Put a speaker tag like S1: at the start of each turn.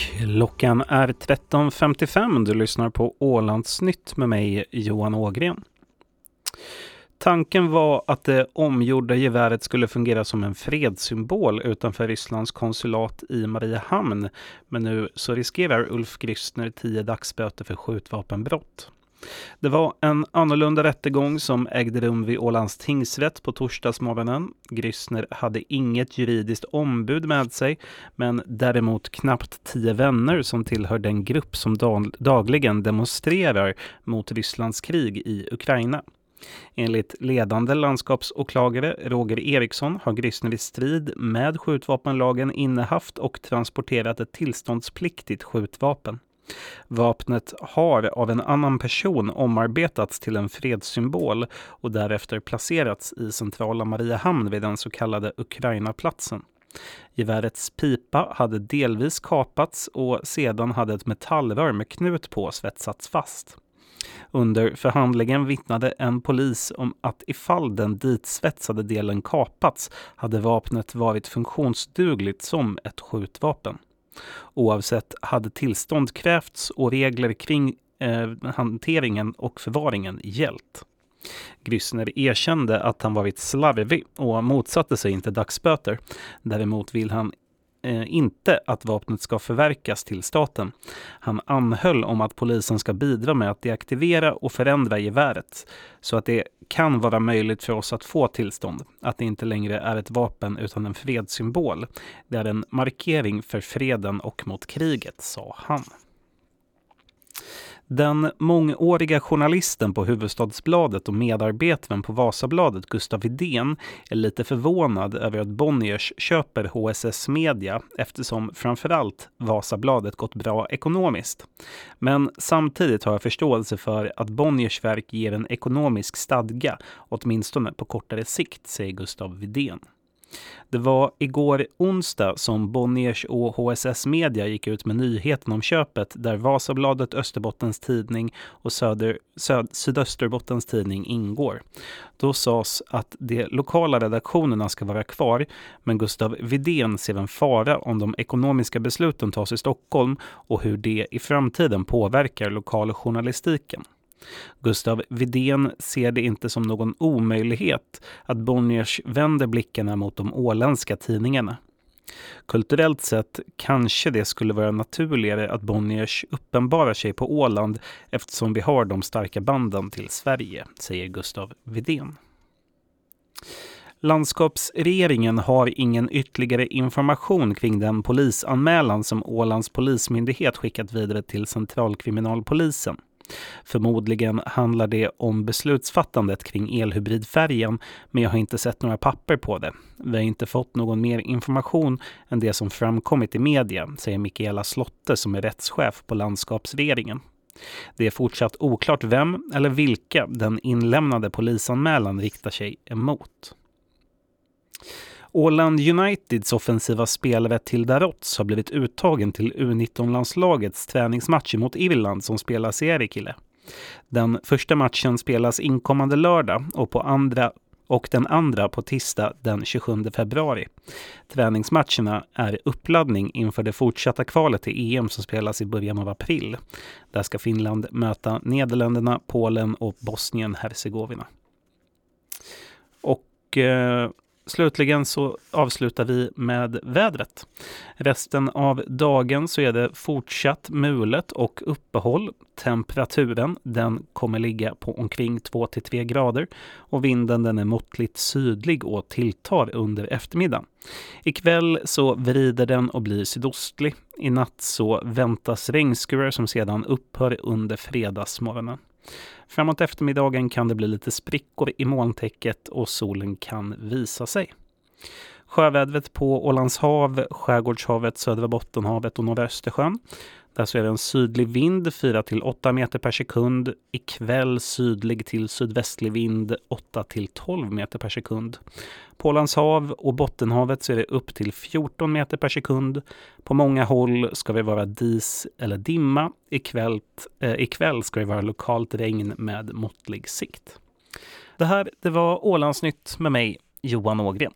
S1: Klockan är 13.55. Du lyssnar på Ålandsnytt med mig, Johan Ågren. Tanken var att det omgjorda geväret skulle fungera som en fredssymbol utanför Rysslands konsulat i Mariehamn. Men nu så riskerar Ulf Grissner tio dagsböter för skjutvapenbrott. Det var en annorlunda rättegång som ägde rum vid Ålands tingsrätt på torsdagsmorgonen. Grissner hade inget juridiskt ombud med sig, men däremot knappt tio vänner som tillhör den grupp som dagligen demonstrerar mot Rysslands krig i Ukraina. Enligt ledande landskapsåklagare Roger Eriksson har Grissner i strid med skjutvapenlagen innehaft och transporterat ett tillståndspliktigt skjutvapen. Vapnet har av en annan person omarbetats till en fredssymbol och därefter placerats i centrala Mariehamn vid den så kallade Ukrainaplatsen. Gevärets pipa hade delvis kapats och sedan hade ett metallrör med knut på svetsats fast. Under förhandlingen vittnade en polis om att ifall den ditsvetsade delen kapats hade vapnet varit funktionsdugligt som ett skjutvapen. Oavsett hade tillstånd krävts och regler kring eh, hanteringen och förvaringen gällt. Grissner erkände att han varit slarvig och motsatte sig inte dagsböter. Däremot vill han eh, inte att vapnet ska förverkas till staten. Han anhöll om att polisen ska bidra med att deaktivera och förändra geväret så att det kan vara möjligt för oss att få tillstånd. Att det inte längre är ett vapen utan en fredssymbol. Det är en markering för freden och mot kriget, sa han. Den mångåriga journalisten på Huvudstadsbladet och medarbetaren på Vasabladet, Gustav Widén, är lite förvånad över att Bonniers köper HSS Media eftersom framförallt Vasabladet gått bra ekonomiskt. Men samtidigt har jag förståelse för att Bonniers verk ger en ekonomisk stadga, åtminstone på kortare sikt, säger Gustav Widén. Det var igår onsdag som Bonniers och HSS Media gick ut med nyheten om köpet där Vasabladet, Österbottens Tidning och Söder, Söd, Sydösterbottens Tidning ingår. Då sades att de lokala redaktionerna ska vara kvar, men Gustav Vidén ser en fara om de ekonomiska besluten tas i Stockholm och hur det i framtiden påverkar lokaljournalistiken. Gustav Vidén ser det inte som någon omöjlighet att Bonniers vänder blickarna mot de åländska tidningarna. Kulturellt sett kanske det skulle vara naturligare att Bonniers uppenbarar sig på Åland eftersom vi har de starka banden till Sverige, säger Gustav Vidén. Landskapsregeringen har ingen ytterligare information kring den polisanmälan som Ålands polismyndighet skickat vidare till Centralkriminalpolisen. Förmodligen handlar det om beslutsfattandet kring elhybridfärgen, men jag har inte sett några papper på det. Vi har inte fått någon mer information än det som framkommit i media, säger Mikaela Slotte som är rättschef på landskapsregeringen. Det är fortsatt oklart vem eller vilka den inlämnade polisanmälan riktar sig emot. Åland Uniteds offensiva spelare Tilda Darots har blivit uttagen till U19-landslagets träningsmatch mot Irland som spelas i Erikile. Den första matchen spelas inkommande lördag och, på andra, och den andra på tisdag den 27 februari. Träningsmatcherna är uppladdning inför det fortsatta kvalet till EM som spelas i början av april. Där ska Finland möta Nederländerna, Polen och Bosnien-Hercegovina. Och eh, Slutligen så avslutar vi med vädret. Resten av dagen så är det fortsatt mulet och uppehåll. Temperaturen den kommer ligga på omkring 2 3 grader och vinden den är måttligt sydlig och tilltar under eftermiddagen. Ikväll så vrider den och blir sydostlig. I natt så väntas regnskurar som sedan upphör under fredagsmorgonen. Framåt eftermiddagen kan det bli lite sprickor i molntäcket och solen kan visa sig. Sjövädret på Ålands hav, Skärgårdshavet, Södra Bottenhavet och norra Östersjön. Där så är det en sydlig vind 4 till 8 meter per sekund. Ikväll sydlig till sydvästlig vind 8 till 12 meter per sekund. På Ålands hav och Bottenhavet så är det upp till 14 meter per sekund. På många håll ska det vara dis eller dimma. Ikväll, eh, ikväll ska det vara lokalt regn med måttlig sikt. Det här det var Ålandsnytt med mig, Johan Ågren.